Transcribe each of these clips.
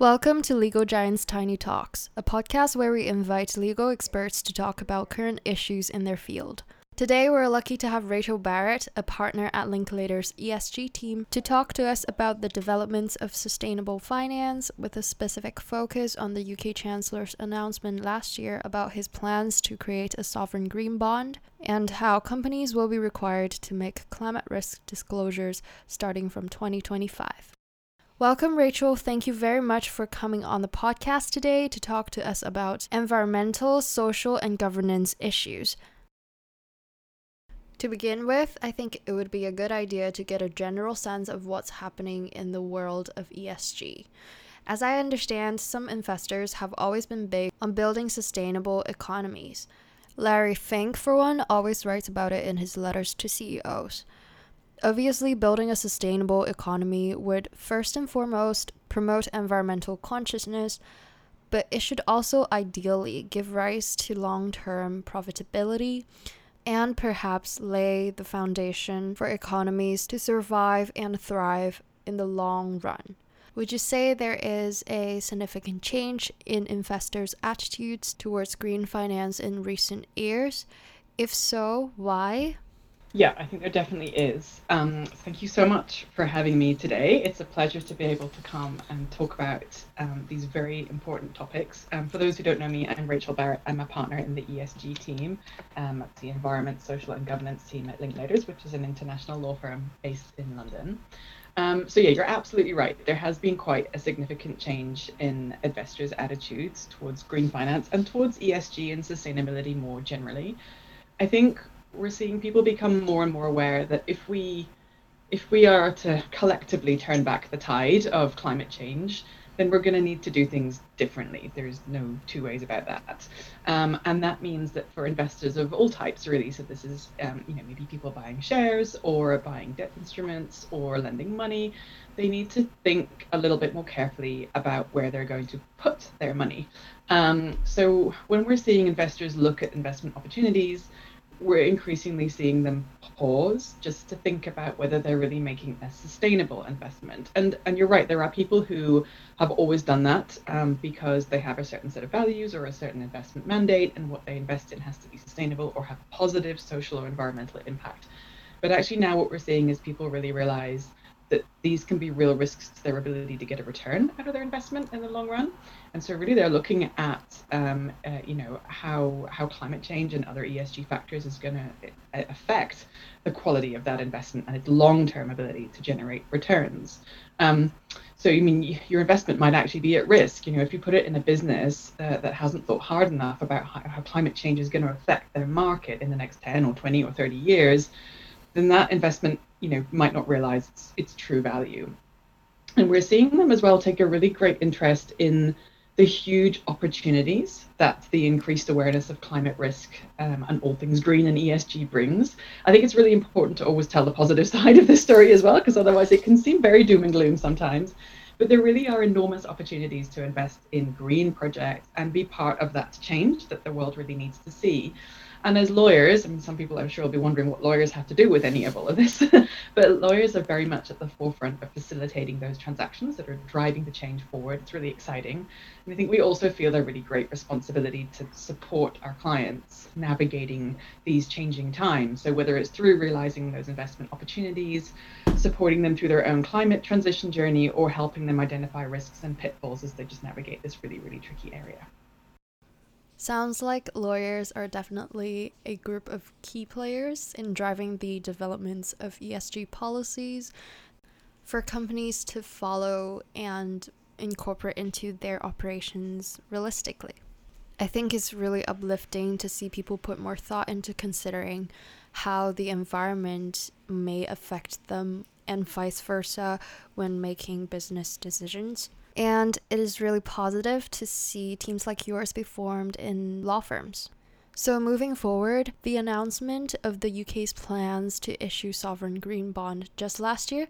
Welcome to Legal Giants Tiny Talks, a podcast where we invite legal experts to talk about current issues in their field. Today, we're lucky to have Rachel Barrett, a partner at Linklater's ESG team, to talk to us about the developments of sustainable finance with a specific focus on the UK Chancellor's announcement last year about his plans to create a sovereign green bond and how companies will be required to make climate risk disclosures starting from 2025. Welcome, Rachel. Thank you very much for coming on the podcast today to talk to us about environmental, social, and governance issues. To begin with, I think it would be a good idea to get a general sense of what's happening in the world of ESG. As I understand, some investors have always been big on building sustainable economies. Larry Fink, for one, always writes about it in his letters to CEOs. Obviously, building a sustainable economy would first and foremost promote environmental consciousness, but it should also ideally give rise to long term profitability and perhaps lay the foundation for economies to survive and thrive in the long run. Would you say there is a significant change in investors' attitudes towards green finance in recent years? If so, why? Yeah, I think there definitely is. Um, thank you so much for having me today. It's a pleasure to be able to come and talk about um, these very important topics. Um, for those who don't know me, I'm Rachel Barrett. I'm a partner in the ESG team um, at the Environment, Social and Governance team at Linklaters, which is an international law firm based in London. Um, so yeah, you're absolutely right. There has been quite a significant change in investors' attitudes towards green finance and towards ESG and sustainability more generally. I think we're seeing people become more and more aware that if we if we are to collectively turn back the tide of climate change, then we're going to need to do things differently. There's no two ways about that. Um, and that means that for investors of all types, really, so this is, um, you know, maybe people buying shares or buying debt instruments or lending money, they need to think a little bit more carefully about where they're going to put their money. Um, so when we're seeing investors look at investment opportunities, we're increasingly seeing them pause just to think about whether they're really making a sustainable investment. And and you're right, there are people who have always done that um, because they have a certain set of values or a certain investment mandate, and what they invest in has to be sustainable or have positive social or environmental impact. But actually, now what we're seeing is people really realize that these can be real risks to their ability to get a return out of their investment in the long run. And so really they're looking at, um, uh, you know, how, how climate change and other ESG factors is going to uh, affect the quality of that investment and its long-term ability to generate returns. Um, so, I mean, your investment might actually be at risk. You know, if you put it in a business uh, that hasn't thought hard enough about how, how climate change is going to affect their market in the next 10 or 20 or 30 years, then that investment, you know, might not realize its, its true value. And we're seeing them as well take a really great interest in the huge opportunities that the increased awareness of climate risk um, and all things green and ESG brings. I think it's really important to always tell the positive side of this story as well, because otherwise it can seem very doom and gloom sometimes. But there really are enormous opportunities to invest in green projects and be part of that change that the world really needs to see. And as lawyers, I mean, some people I'm sure will be wondering what lawyers have to do with any of all of this, but lawyers are very much at the forefront of facilitating those transactions that are driving the change forward. It's really exciting. And I think we also feel a really great responsibility to support our clients navigating these changing times. So whether it's through realizing those investment opportunities, supporting them through their own climate transition journey, or helping them identify risks and pitfalls as they just navigate this really, really tricky area. Sounds like lawyers are definitely a group of key players in driving the developments of ESG policies for companies to follow and incorporate into their operations realistically. I think it's really uplifting to see people put more thought into considering how the environment may affect them and vice versa when making business decisions. And it is really positive to see teams like yours be formed in law firms. So, moving forward, the announcement of the UK's plans to issue sovereign green bond just last year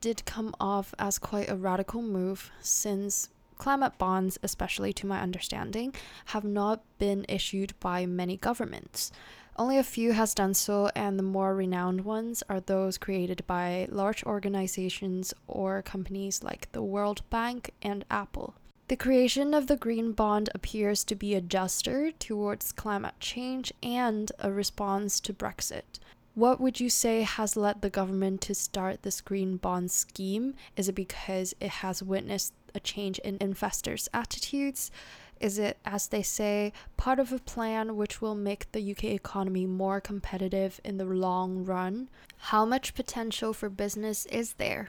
did come off as quite a radical move since climate bonds, especially to my understanding, have not been issued by many governments. Only a few has done so, and the more renowned ones are those created by large organizations or companies like the World Bank and Apple. The creation of the green bond appears to be a gesture towards climate change and a response to Brexit. What would you say has led the government to start this green bond scheme? Is it because it has witnessed a change in investors' attitudes? Is it, as they say, part of a plan which will make the UK economy more competitive in the long run? How much potential for business is there?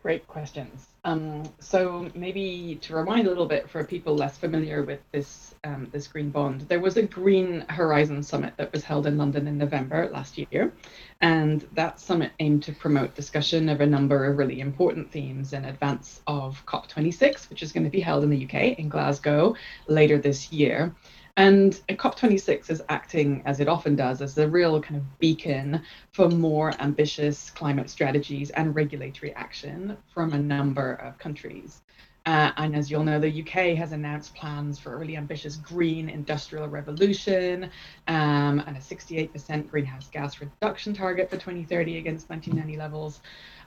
Great questions. Um, so maybe to remind a little bit for people less familiar with this um, this green bond, there was a Green Horizon summit that was held in London in November last year, and that summit aimed to promote discussion of a number of really important themes in advance of COP26, which is going to be held in the UK in Glasgow later this year. And COP26 is acting, as it often does, as a real kind of beacon for more ambitious climate strategies and regulatory action from a number of countries. Uh, and as you'll know, the UK has announced plans for a really ambitious green industrial revolution um, and a 68% greenhouse gas reduction target for 2030 against 1990 levels.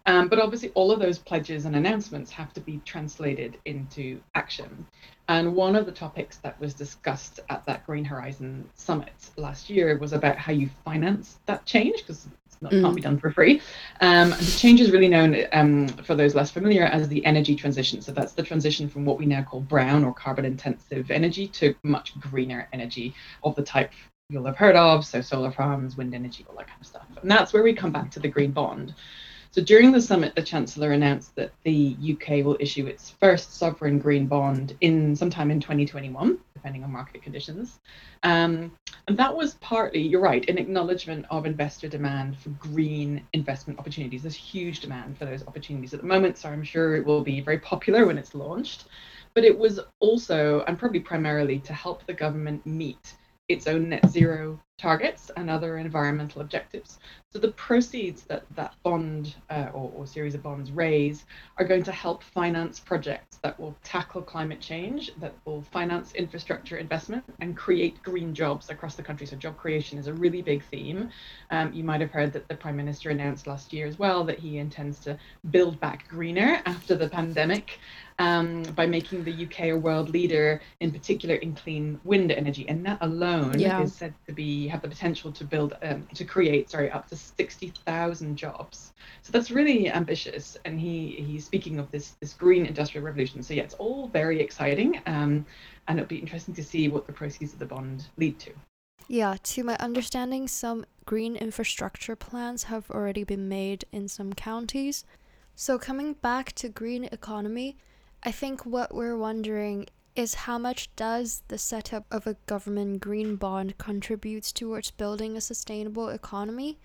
Um, but obviously, all of those pledges and announcements have to be translated into action. And one of the topics that was discussed at that Green Horizon Summit last year was about how you finance that change, because it mm. can't be done for free. Um, the change is really known, um, for those less familiar, as the energy transition. So that's the transition from what we now call brown or carbon intensive energy to much greener energy of the type you'll have heard of. So solar farms, wind energy, all that kind of stuff. And that's where we come back to the green bond. So during the summit, the Chancellor announced that the UK will issue its first sovereign green bond in sometime in 2021, depending on market conditions. Um, and that was partly, you're right, an acknowledgement of investor demand for green investment opportunities. There's huge demand for those opportunities at the moment, so I'm sure it will be very popular when it's launched. But it was also, and probably primarily, to help the government meet its own net zero targets and other environmental objectives. So the proceeds that that bond uh, or, or, series of bonds raise are going to help finance projects that will tackle climate change, that will finance infrastructure investment and create green jobs across the country. So job creation is a really big theme. Um, you might have heard that the Prime Minister announced last year as well that he intends to build back greener after the pandemic um, by making the UK a world leader, in particular in clean wind energy, and that alone yeah. is said to be have the potential to build um, to create sorry up to sixty thousand jobs. So that's really ambitious, and he he's speaking of this this green industrial revolution. So yeah, it's all very exciting, um, and it'll be interesting to see what the proceeds of the bond lead to. Yeah, to my understanding, some green infrastructure plans have already been made in some counties. So, coming back to green economy, I think what we're wondering is how much does the setup of a government green bond contributes towards building a sustainable economy?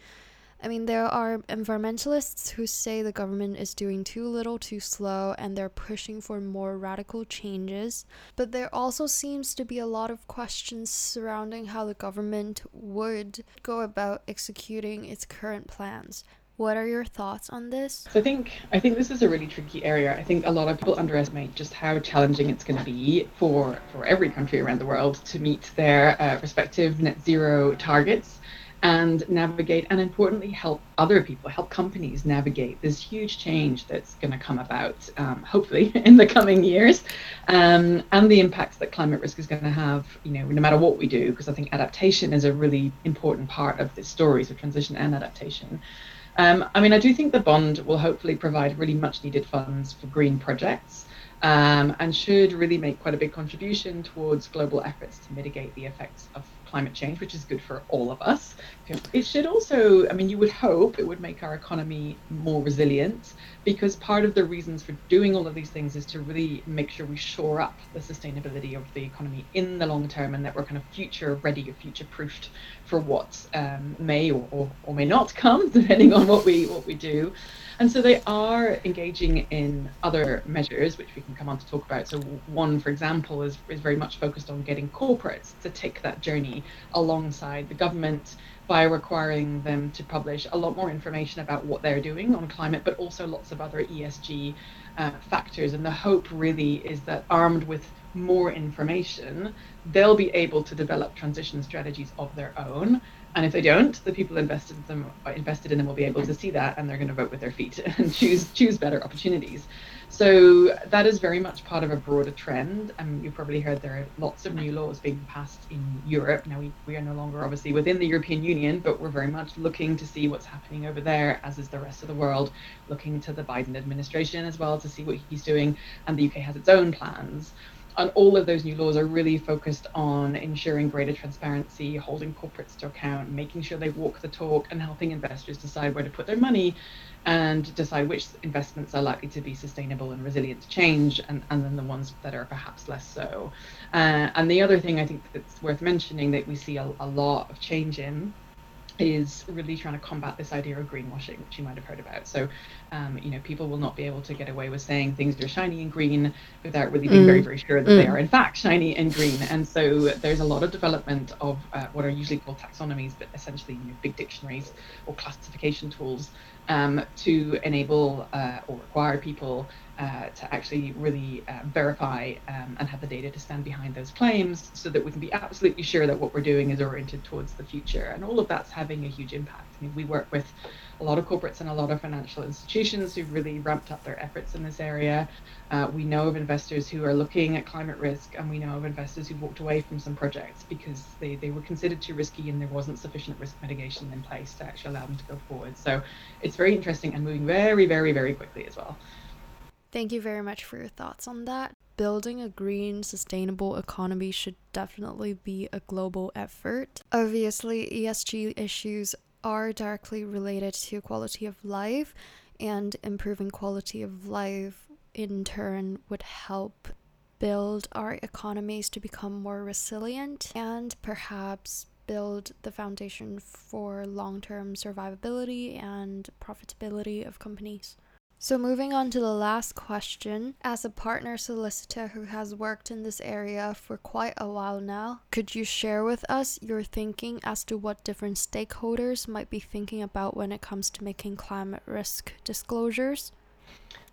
I mean, there are environmentalists who say the government is doing too little too slow and they're pushing for more radical changes. But there also seems to be a lot of questions surrounding how the government would go about executing its current plans. What are your thoughts on this? So I think I think this is a really tricky area. I think a lot of people underestimate just how challenging it's going to be for for every country around the world to meet their uh, respective net zero targets and navigate and importantly help other people help companies navigate this huge change that's going to come about um, hopefully in the coming years um, and the impacts that climate risk is going to have you know no matter what we do because i think adaptation is a really important part of this story so transition and adaptation um, I mean, I do think the bond will hopefully provide really much needed funds for green projects um, and should really make quite a big contribution towards global efforts to mitigate the effects of climate change, which is good for all of us. It should also, I mean, you would hope it would make our economy more resilient because part of the reasons for doing all of these things is to really make sure we shore up the sustainability of the economy in the long term and that we're kind of future ready or future proofed for what um, may or, or, or may not come, depending on what we what we do. And so they are engaging in other measures, which we can come on to talk about. So one, for example, is, is very much focused on getting corporates to take that journey alongside the government by requiring them to publish a lot more information about what they're doing on climate, but also lots of other ESG uh, factors. And the hope really is that armed with more information, they'll be able to develop transition strategies of their own and if they don't, the people invested in them uh, invested in them will be able to see that, and they're going to vote with their feet and choose choose better opportunities. So that is very much part of a broader trend. And you've probably heard there are lots of new laws being passed in Europe. Now, we, we are no longer obviously within the European Union, but we're very much looking to see what's happening over there, as is the rest of the world, looking to the Biden administration as well to see what he's doing. And the UK has its own plans and all of those new laws are really focused on ensuring greater transparency, holding corporates to account, making sure they walk the talk, and helping investors decide where to put their money and decide which investments are likely to be sustainable and resilient to change, and, and then the ones that are perhaps less so. Uh, and the other thing I think that's worth mentioning that we see a, a lot of change in is really trying to combat this idea of greenwashing, which you might have heard about. So, um, you know, people will not be able to get away with saying things are shiny and green without really being mm. very, very sure that mm. they are in fact shiny and green. And so, there's a lot of development of uh, what are usually called taxonomies, but essentially, you know, big dictionaries or classification tools um, to enable uh, or require people uh, to actually really uh, verify um, and have the data to stand behind those claims so that we can be absolutely sure that what we're doing is oriented towards the future. And all of that's having a huge impact. I mean, we work with a lot of corporates and a lot of financial institutions who've really ramped up their efforts in this area. Uh, we know of investors who are looking at climate risk, and we know of investors who've walked away from some projects because they, they were considered too risky and there wasn't sufficient risk mitigation in place to actually allow them to go forward. So it's very interesting and moving very, very, very quickly as well. Thank you very much for your thoughts on that. Building a green, sustainable economy should definitely be a global effort. Obviously, ESG issues are directly related to quality of life, and improving quality of life in turn would help build our economies to become more resilient and perhaps build the foundation for long term survivability and profitability of companies. So, moving on to the last question. As a partner solicitor who has worked in this area for quite a while now, could you share with us your thinking as to what different stakeholders might be thinking about when it comes to making climate risk disclosures?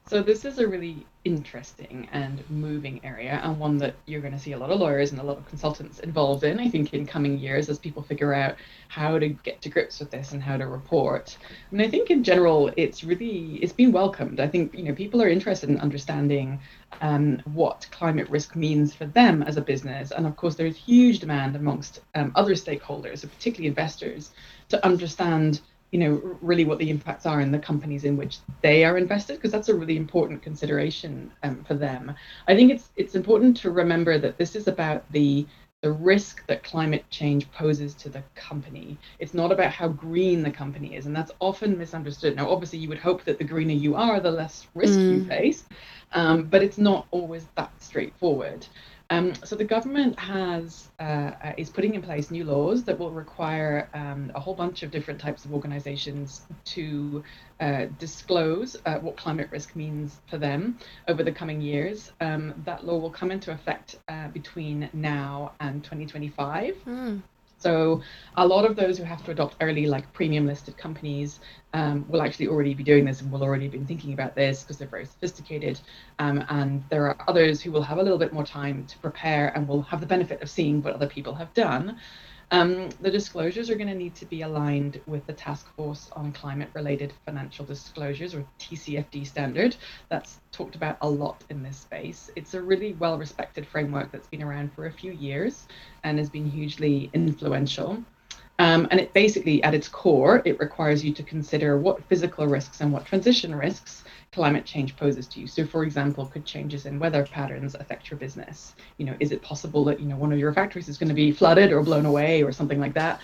So this is a really interesting and moving area and one that you're going to see a lot of lawyers and a lot of consultants involved in, I think, in coming years as people figure out how to get to grips with this and how to report. And I think in general, it's really, it's been welcomed. I think, you know, people are interested in understanding um, what climate risk means for them as a business. And of course, there's huge demand amongst um, other stakeholders, particularly investors, to understand you know really what the impacts are in the companies in which they are invested because that's a really important consideration um, for them. I think it's it's important to remember that this is about the the risk that climate change poses to the company. It's not about how green the company is and that's often misunderstood. Now obviously you would hope that the greener you are the less risk mm. you face um, but it's not always that straightforward um, so the government has uh, uh, is putting in place new laws that will require um, a whole bunch of different types of organisations to uh, disclose uh, what climate risk means for them over the coming years. Um, that law will come into effect uh, between now and 2025. Mm. So a lot of those who have to adopt early, like premium listed companies, um, will actually already be doing this and will already been thinking about this because they're very sophisticated. Um, and there are others who will have a little bit more time to prepare and will have the benefit of seeing what other people have done. Um, the disclosures are going to need to be aligned with the Task Force on Climate Related Financial Disclosures, or TCFD standard. That's talked about a lot in this space. It's a really well respected framework that's been around for a few years and has been hugely influential. Um, and it basically, at its core, it requires you to consider what physical risks and what transition risks climate change poses to you. So, for example, could changes in weather patterns affect your business? You know, is it possible that you know one of your factories is going to be flooded or blown away or something like that?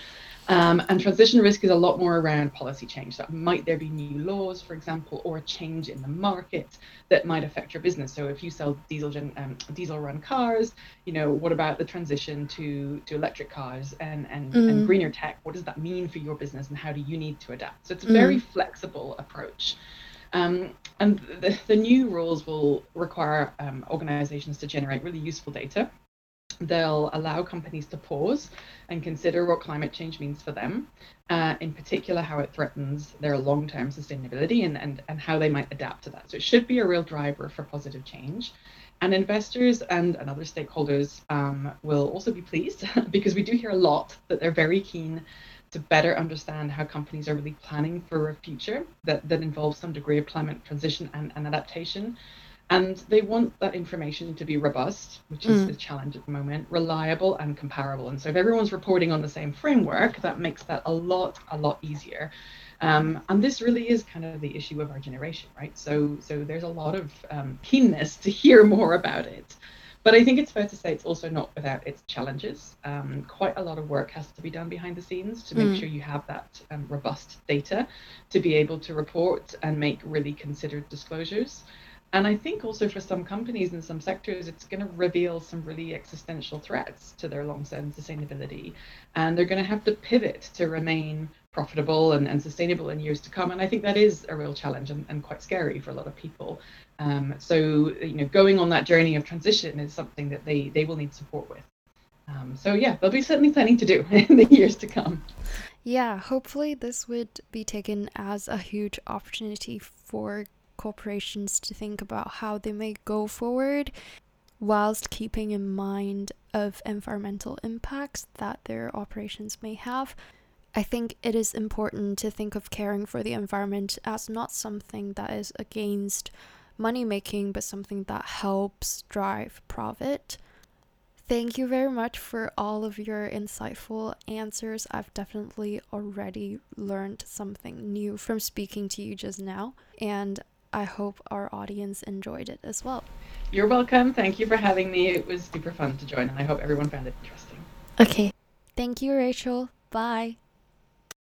Um, and transition risk is a lot more around policy change. So might there be new laws, for example, or a change in the market that might affect your business? So if you sell diesel gen, um, diesel run cars, you know, what about the transition to to electric cars and and, mm. and greener tech? What does that mean for your business, and how do you need to adapt? So it's a very mm. flexible approach. Um, and the, the, new rules will require um, organizations to generate really useful data. They'll allow companies to pause and consider what climate change means for them, uh, in particular, how it threatens their long term sustainability and, and, and how they might adapt to that. So it should be a real driver for positive change. And investors and, and other stakeholders um, will also be pleased because we do hear a lot that they're very keen to better understand how companies are really planning for a future that, that involves some degree of climate transition and, and adaptation. And they want that information to be robust, which is mm. the challenge at the moment, reliable and comparable. And so if everyone's reporting on the same framework, that makes that a lot, a lot easier. Um, and this really is kind of the issue of our generation, right? So, so there's a lot of um, keenness to hear more about it. But I think it's fair to say it's also not without its challenges. Um, quite a lot of work has to be done behind the scenes to make mm. sure you have that um, robust data to be able to report and make really considered disclosures. And I think also for some companies in some sectors, it's going to reveal some really existential threats to their long term sustainability. And they're going to have to pivot to remain profitable and, and sustainable in years to come. And I think that is a real challenge and, and quite scary for a lot of people. Um, so, you know, going on that journey of transition is something that they, they will need support with. Um, so, yeah, there'll be certainly plenty to do in the years to come. Yeah, hopefully, this would be taken as a huge opportunity for corporations to think about how they may go forward whilst keeping in mind of environmental impacts that their operations may have. I think it is important to think of caring for the environment as not something that is against money making, but something that helps drive profit. Thank you very much for all of your insightful answers. I've definitely already learned something new from speaking to you just now, and I hope our audience enjoyed it as well. You're welcome. Thank you for having me. It was super fun to join, and I hope everyone found it interesting. Okay. Thank you, Rachel. Bye.